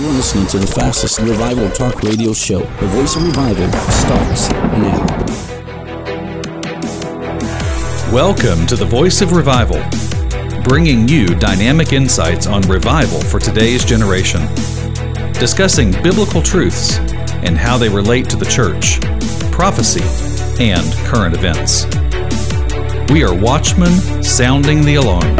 You're listening to the fastest revival talk radio show. The Voice of Revival starts now. Welcome to the Voice of Revival, bringing you dynamic insights on revival for today's generation, discussing biblical truths and how they relate to the church, prophecy, and current events. We are watchmen sounding the alarm.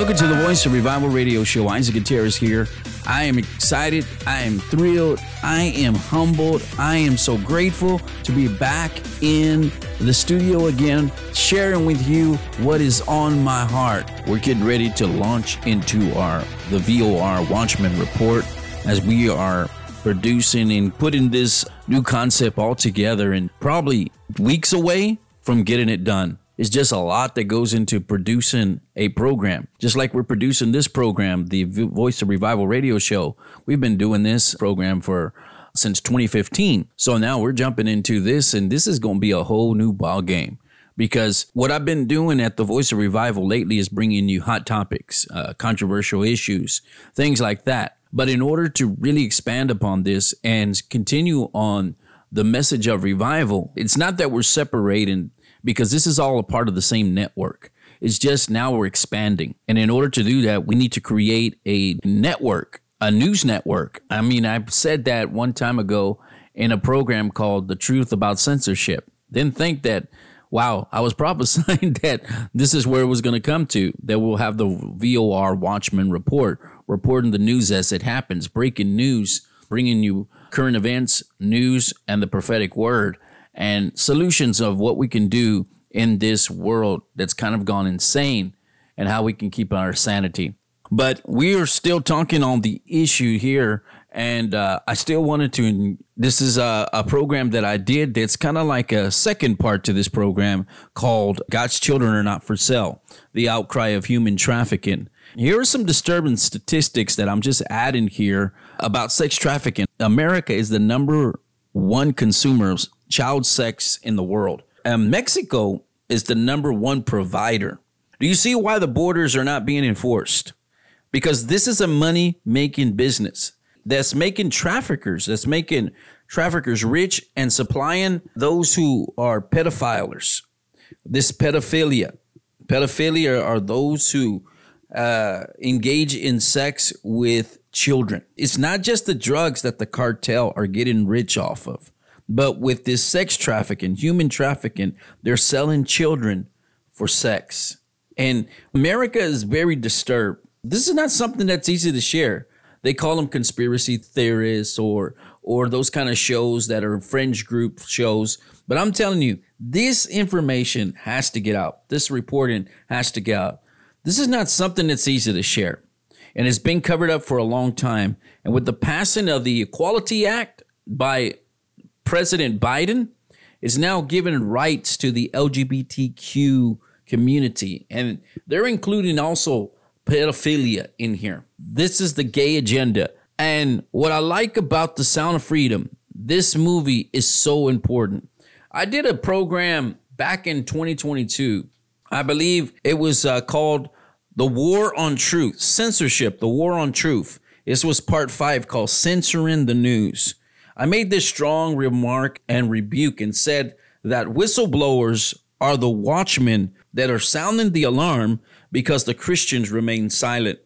Welcome to the Voice of Revival radio show. Isaac Gutierrez here. I am excited. I am thrilled. I am humbled. I am so grateful to be back in the studio again, sharing with you what is on my heart. We're getting ready to launch into our the VOR Watchman Report as we are producing and putting this new concept all together and probably weeks away from getting it done. It's just a lot that goes into producing a program. Just like we're producing this program, the Voice of Revival radio show. We've been doing this program for since 2015. So now we're jumping into this and this is going to be a whole new ball game because what I've been doing at the Voice of Revival lately is bringing you hot topics, uh, controversial issues, things like that. But in order to really expand upon this and continue on the message of revival, it's not that we're separating because this is all a part of the same network. It's just now we're expanding. And in order to do that, we need to create a network, a news network. I mean, I said that one time ago in a program called The Truth About Censorship. Didn't think that, wow, I was prophesying that this is where it was going to come to, that we'll have the VOR Watchman report, reporting the news as it happens, breaking news, bringing you current events, news, and the prophetic word and solutions of what we can do in this world that's kind of gone insane and how we can keep our sanity. But we are still talking on the issue here. And uh, I still wanted to. This is a, a program that I did that's kind of like a second part to this program called God's Children Are Not for Sale The Outcry of Human Trafficking. Here are some disturbing statistics that I'm just adding here about sex trafficking. America is the number one consumer child sex in the world. And Mexico is the number one provider. Do you see why the borders are not being enforced? Because this is a money making business that's making traffickers, that's making traffickers rich and supplying those who are pedophilers. This pedophilia. Pedophilia are those who uh, engage in sex with children. It's not just the drugs that the cartel are getting rich off of. But with this sex trafficking, human trafficking, they're selling children for sex. And America is very disturbed. This is not something that's easy to share. They call them conspiracy theorists or or those kind of shows that are fringe group shows. But I'm telling you, this information has to get out. This reporting has to get out. This is not something that's easy to share. And it's been covered up for a long time. And with the passing of the Equality Act by President Biden is now giving rights to the LGBTQ community, and they're including also pedophilia in here. This is the gay agenda. And what I like about The Sound of Freedom, this movie is so important. I did a program back in 2022. I believe it was uh, called The War on Truth, Censorship, The War on Truth. This was part five called Censoring the News. I made this strong remark and rebuke and said that whistleblowers are the watchmen that are sounding the alarm because the Christians remain silent.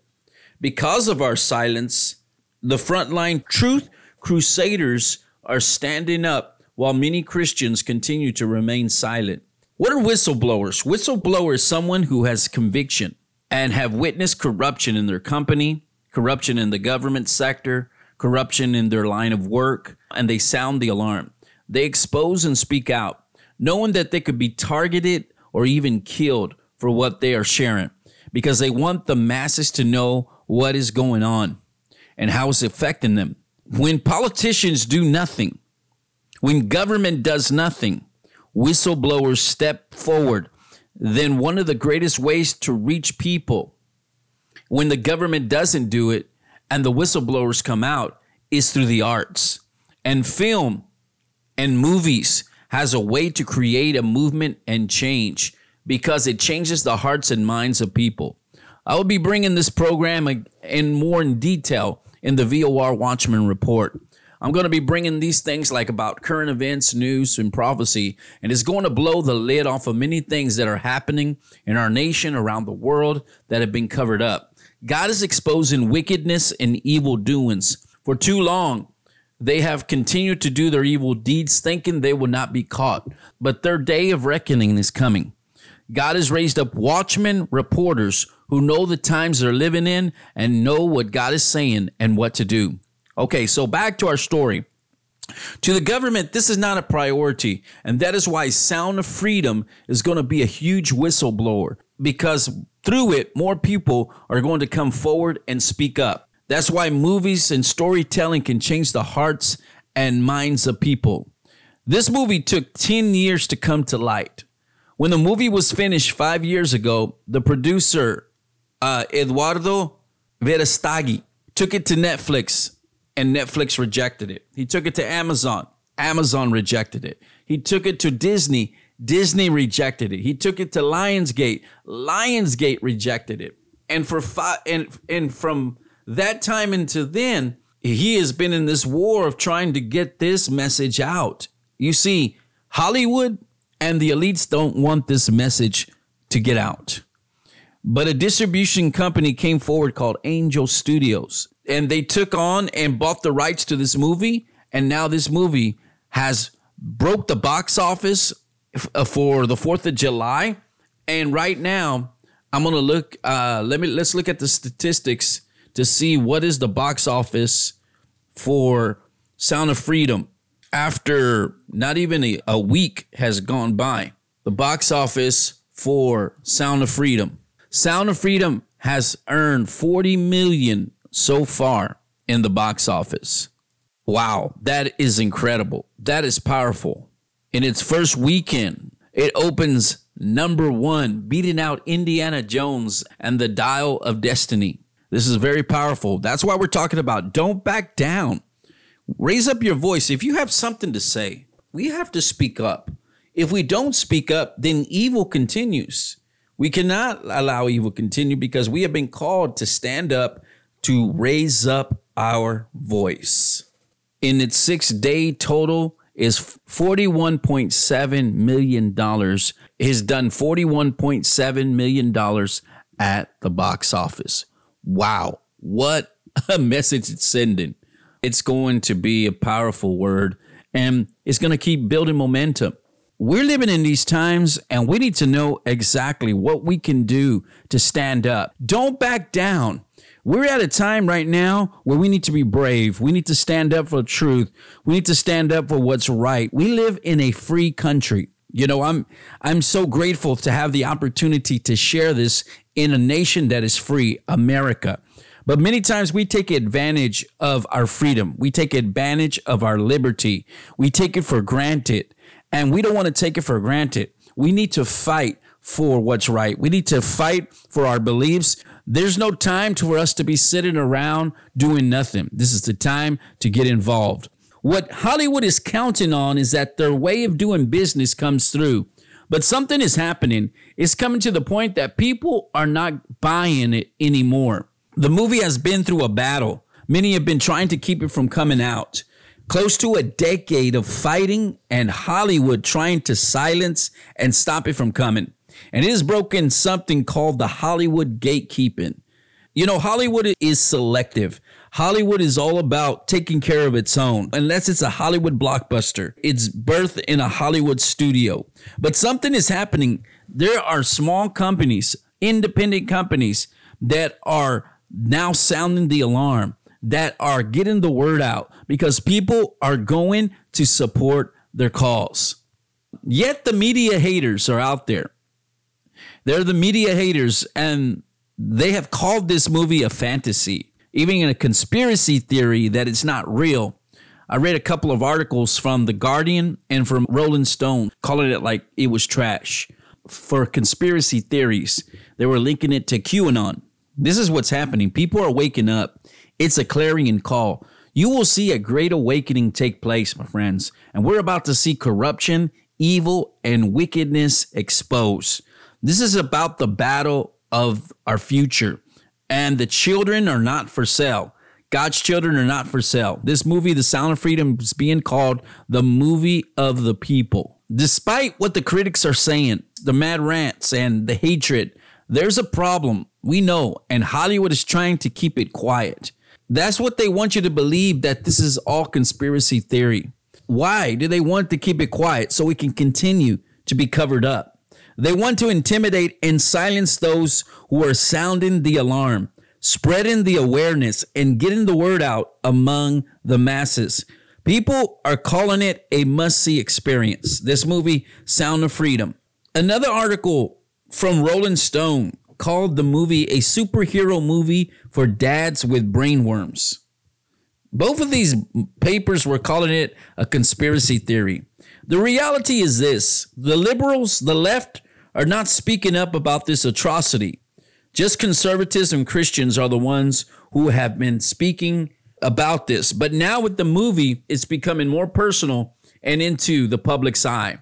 Because of our silence, the frontline truth crusaders are standing up while many Christians continue to remain silent. What are whistleblowers? Whistleblower is someone who has conviction and have witnessed corruption in their company, corruption in the government sector, corruption in their line of work, and they sound the alarm. They expose and speak out, knowing that they could be targeted or even killed for what they are sharing because they want the masses to know what is going on and how it's affecting them. When politicians do nothing, when government does nothing, whistleblowers step forward. Then one of the greatest ways to reach people when the government doesn't do it and the whistleblowers come out is through the arts and film and movies has a way to create a movement and change because it changes the hearts and minds of people. I will be bringing this program in more in detail in the VOR Watchman report. I'm going to be bringing these things like about current events, news, and prophecy, and it's going to blow the lid off of many things that are happening in our nation, around the world, that have been covered up. God is exposing wickedness and evil doings. For too long, they have continued to do their evil deeds, thinking they will not be caught. But their day of reckoning is coming. God has raised up watchmen, reporters who know the times they're living in and know what God is saying and what to do. Okay, so back to our story. To the government, this is not a priority, and that is why Sound of Freedom is going to be a huge whistleblower because through it, more people are going to come forward and speak up. That's why movies and storytelling can change the hearts and minds of people. This movie took 10 years to come to light. When the movie was finished five years ago, the producer, uh, Eduardo Verástegui, took it to Netflix and Netflix rejected it. He took it to Amazon. Amazon rejected it. He took it to Disney. Disney rejected it. He took it to Lionsgate. Lionsgate rejected it. And for five, and and from that time until then, he has been in this war of trying to get this message out. You see, Hollywood and the elites don't want this message to get out. But a distribution company came forward called Angel Studios and they took on and bought the rights to this movie and now this movie has broke the box office for the 4th of July and right now I'm going to look uh let me let's look at the statistics to see what is the box office for Sound of Freedom after not even a, a week has gone by. The box office for Sound of Freedom. Sound of Freedom has earned 40 million so far in the box office. Wow, that is incredible. That is powerful. In its first weekend, it opens number one, beating out Indiana Jones and the Dial of Destiny. This is very powerful. That's why we're talking about don't back down. Raise up your voice. If you have something to say, we have to speak up. If we don't speak up, then evil continues. We cannot allow evil continue because we have been called to stand up to raise up our voice. In its six day total is $41.7 million. Has done $41.7 million at the box office. Wow. What a message it's sending. It's going to be a powerful word and it's going to keep building momentum. We're living in these times and we need to know exactly what we can do to stand up. Don't back down. We're at a time right now where we need to be brave. We need to stand up for truth. We need to stand up for what's right. We live in a free country. You know, I'm I'm so grateful to have the opportunity to share this in a nation that is free, America. But many times we take advantage of our freedom. We take advantage of our liberty. We take it for granted. And we don't want to take it for granted. We need to fight for what's right. We need to fight for our beliefs. There's no time for us to be sitting around doing nothing. This is the time to get involved. What Hollywood is counting on is that their way of doing business comes through. But something is happening. It's coming to the point that people are not buying it anymore. The movie has been through a battle. Many have been trying to keep it from coming out. Close to a decade of fighting and Hollywood trying to silence and stop it from coming and it has broken something called the Hollywood gatekeeping. You know, Hollywood is selective. Hollywood is all about taking care of its own, unless it's a Hollywood blockbuster. It's birthed in a Hollywood studio. But something is happening. There are small companies, independent companies that are now sounding the alarm, that are getting the word out because people are going to support their cause. Yet the media haters are out there. They're the media haters, and they have called this movie a fantasy, even in a conspiracy theory that it's not real. I read a couple of articles from The Guardian and from Rolling Stone calling it like it was trash. For conspiracy theories, they were linking it to QAnon. This is what's happening. People are waking up. It's a clarion call. You will see a great awakening take place, my friends. And we're about to see corruption, evil and wickedness exposed. This is about the battle of our future. And the children are not for sale. God's children are not for sale. This movie, The Sound of Freedom, is being called the movie of the people. Despite what the critics are saying, the mad rants and the hatred, there's a problem. We know, and Hollywood is trying to keep it quiet. That's what they want you to believe that this is all conspiracy theory. Why do they want to keep it quiet so it can continue to be covered up? They want to intimidate and silence those who are sounding the alarm, spreading the awareness, and getting the word out among the masses. People are calling it a must see experience. This movie, Sound of Freedom. Another article from Rolling Stone called the movie a superhero movie for dads with brainworms. Both of these papers were calling it a conspiracy theory. The reality is this the liberals, the left, are not speaking up about this atrocity. Just conservatism Christians are the ones who have been speaking about this. But now with the movie, it's becoming more personal and into the public's eye.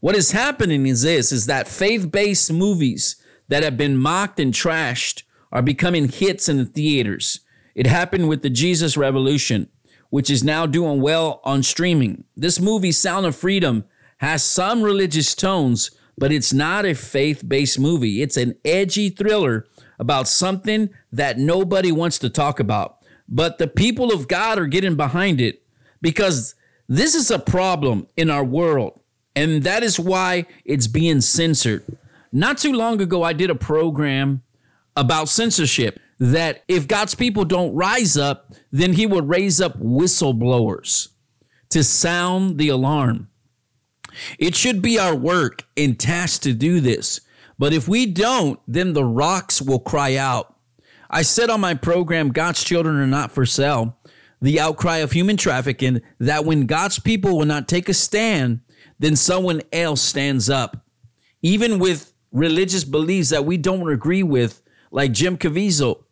What is happening is this is that faith-based movies that have been mocked and trashed are becoming hits in the theaters. It happened with the Jesus Revolution, which is now doing well on streaming. This movie, Sound of Freedom, has some religious tones, but it's not a faith based movie. It's an edgy thriller about something that nobody wants to talk about. But the people of God are getting behind it because this is a problem in our world. And that is why it's being censored. Not too long ago, I did a program about censorship that if God's people don't rise up, then he would raise up whistleblowers to sound the alarm. It should be our work and task to do this. But if we don't, then the rocks will cry out. I said on my program, God's children are not for sale. The outcry of human trafficking, that when God's people will not take a stand, then someone else stands up. Even with religious beliefs that we don't agree with, like Jim Caviezel,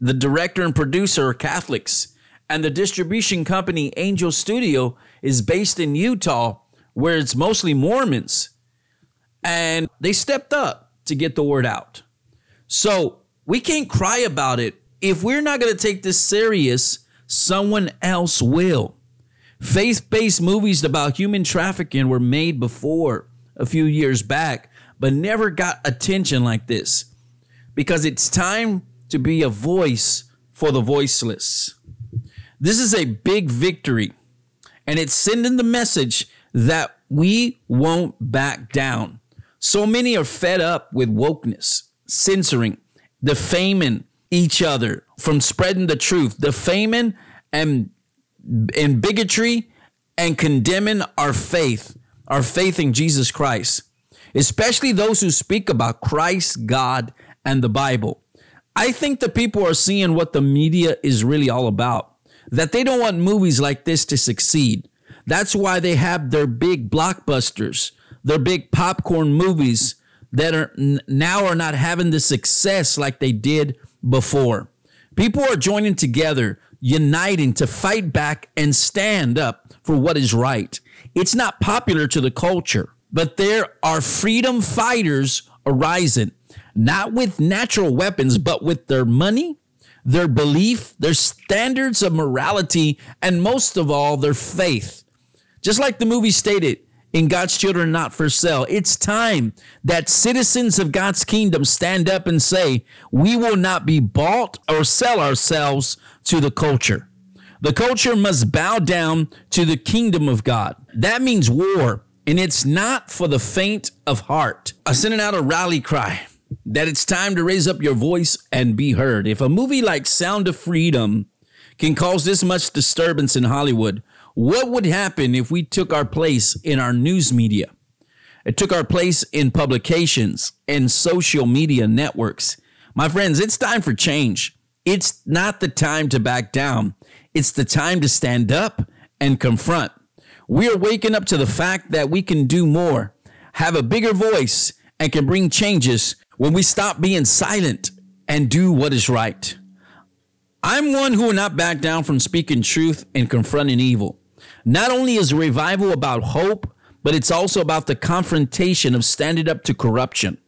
the director and producer are Catholics, and the distribution company Angel Studio is based in Utah, where it's mostly Mormons. And they stepped up to get the word out. So we can't cry about it. If we're not going to take this serious, someone else will. Faith based movies about human trafficking were made before a few years back, but never got attention like this because it's time to be a voice for the voiceless. This is a big victory, and it's sending the message that we won't back down. So many are fed up with wokeness, censoring, defaming each other from spreading the truth, defaming and, and bigotry and condemning our faith, our faith in Jesus Christ, especially those who speak about Christ, God, and the Bible. I think the people are seeing what the media is really all about. That they don't want movies like this to succeed. That's why they have their big blockbusters, their big popcorn movies that are now are not having the success like they did before. People are joining together, uniting to fight back and stand up for what is right. It's not popular to the culture, but there are freedom fighters arising not with natural weapons, but with their money, their belief, their standards of morality, and most of all, their faith. Just like the movie stated, in God's children not for sale. It's time that citizens of God's kingdom stand up and say, we will not be bought or sell ourselves to the culture. The culture must bow down to the kingdom of God. That means war, and it's not for the faint of heart. I sent out a rally cry that it's time to raise up your voice and be heard. If a movie like Sound of Freedom can cause this much disturbance in Hollywood, what would happen if we took our place in our news media? It took our place in publications and social media networks. My friends, it's time for change. It's not the time to back down. It's the time to stand up and confront. We are waking up to the fact that we can do more, have a bigger voice, and can bring changes when we stop being silent and do what is right. I'm one who will not back down from speaking truth and confronting evil. Not only is revival about hope, but it's also about the confrontation of standing up to corruption.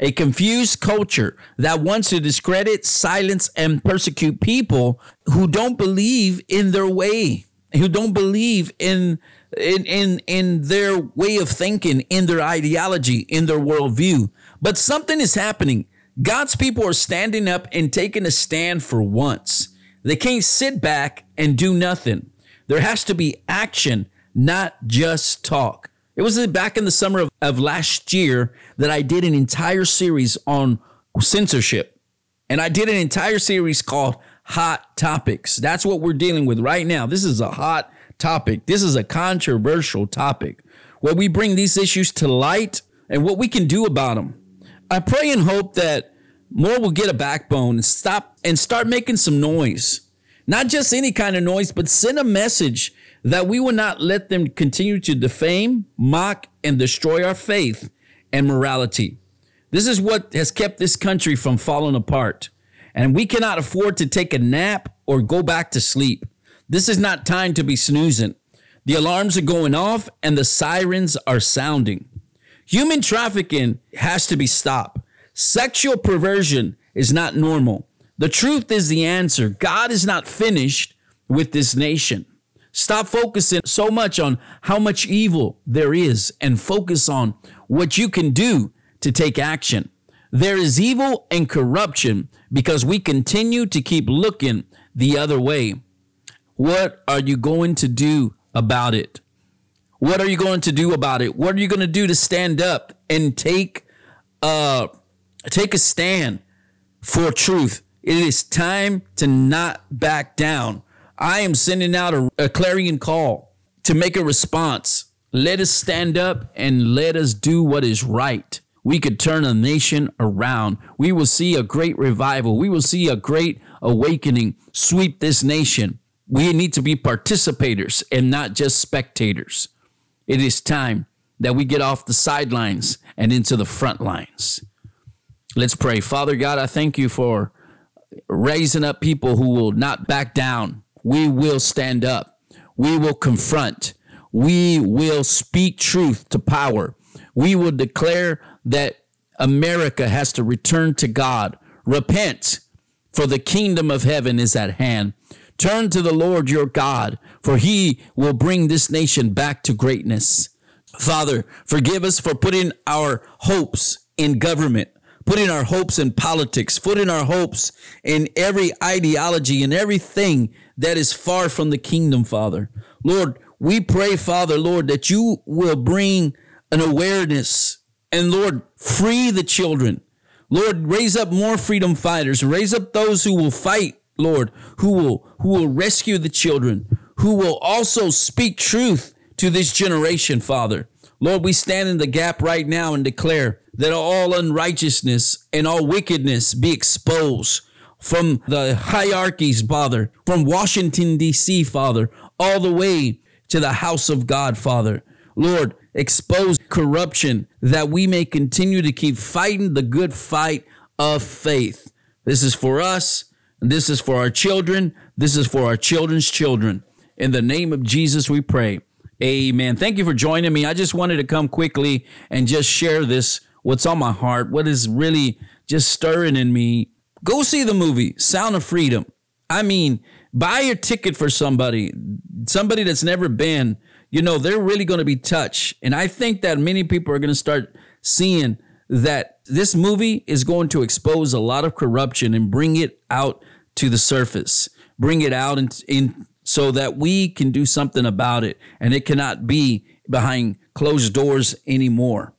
A confused culture that wants to discredit, silence, and persecute people who don't believe in their way, who don't believe in in in in their way of thinking, in their ideology, in their worldview. But something is happening. God's people are standing up and taking a stand for once. They can't sit back and do nothing. There has to be action, not just talk. It was back in the summer of, of last year that I did an entire series on censorship. And I did an entire series called Hot Topics. That's what we're dealing with right now. This is a hot topic. This is a controversial topic where we bring these issues to light and what we can do about them. I pray and hope that more will get a backbone and stop and start making some noise. Not just any kind of noise, but send a message that we will not let them continue to defame, mock, and destroy our faith and morality. This is what has kept this country from falling apart. And we cannot afford to take a nap or go back to sleep. This is not time to be snoozing. The alarms are going off and the sirens are sounding. Human trafficking has to be stopped. Sexual perversion is not normal. The truth is the answer. God is not finished with this nation. Stop focusing so much on how much evil there is and focus on what you can do to take action. There is evil and corruption because we continue to keep looking the other way. What are you going to do about it? What are you going to do about it? What are you going to do to stand up and take uh take a stand for truth? It is time to not back down. I am sending out a, a clarion call to make a response. Let us stand up and let us do what is right. We could turn a nation around. We will see a great revival. We will see a great awakening sweep this nation. We need to be participators and not just spectators. It is time that we get off the sidelines and into the front lines. Let's pray. Father God, I thank you for raising up people who will not back down. We will stand up. We will confront. We will speak truth to power. We will declare that America has to return to God. Repent, for the kingdom of heaven is at hand. Turn to the Lord your God, for he will bring this nation back to greatness. Father, forgive us for putting our hopes in government, putting our hopes in politics, putting our hopes in every ideology and everything that is far from the kingdom, Father. Lord, we pray, Father, Lord, that you will bring an awareness and, Lord, free the children. Lord, raise up more freedom fighters, raise up those who will fight Lord, who will who will rescue the children, who will also speak truth to this generation, Father. Lord, we stand in the gap right now and declare that all unrighteousness and all wickedness be exposed from the hierarchies, Father, from Washington, D.C., Father, all the way to the house of God, Father. Lord, expose corruption that we may continue to keep fighting the good fight of faith. This is for us this is for our children. This is for our children's children. In the name of Jesus, we pray. Amen. Thank you for joining me. I just wanted to come quickly and just share this, what's on my heart, what is really just stirring in me. Go see the movie, Sound of Freedom. I mean, buy your ticket for somebody, somebody that's never been, you know, they're really going to be touched. And I think that many people are going to start seeing that this movie is going to expose a lot of corruption and bring it out to the surface, bring it out in, in so that we can do something about it and it cannot be behind closed doors anymore.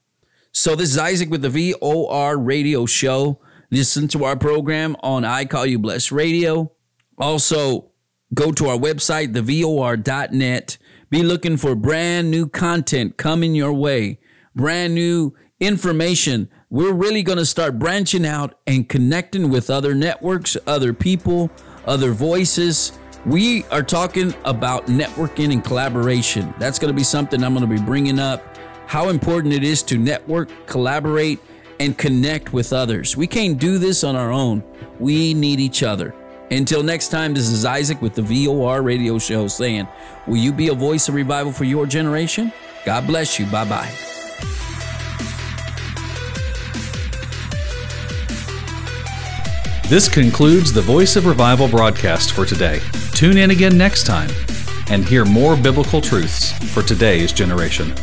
So this is Isaac with the VOR radio show. Listen to our program on I Call You Blessed Radio. Also, go to our website, thevor.net. Be looking for brand new content coming your way, brand new information, we're really going to start branching out and connecting with other networks, other people, other voices. We are talking about networking and collaboration. That's going to be something I'm going to be bringing up how important it is to network, collaborate, and connect with others. We can't do this on our own. We need each other. Until next time, this is Isaac with the VOR radio show saying, Will you be a voice of revival for your generation? God bless you. Bye bye. This concludes the Voice of Revival broadcast for today. Tune in again next time and hear more biblical truths for today's generation.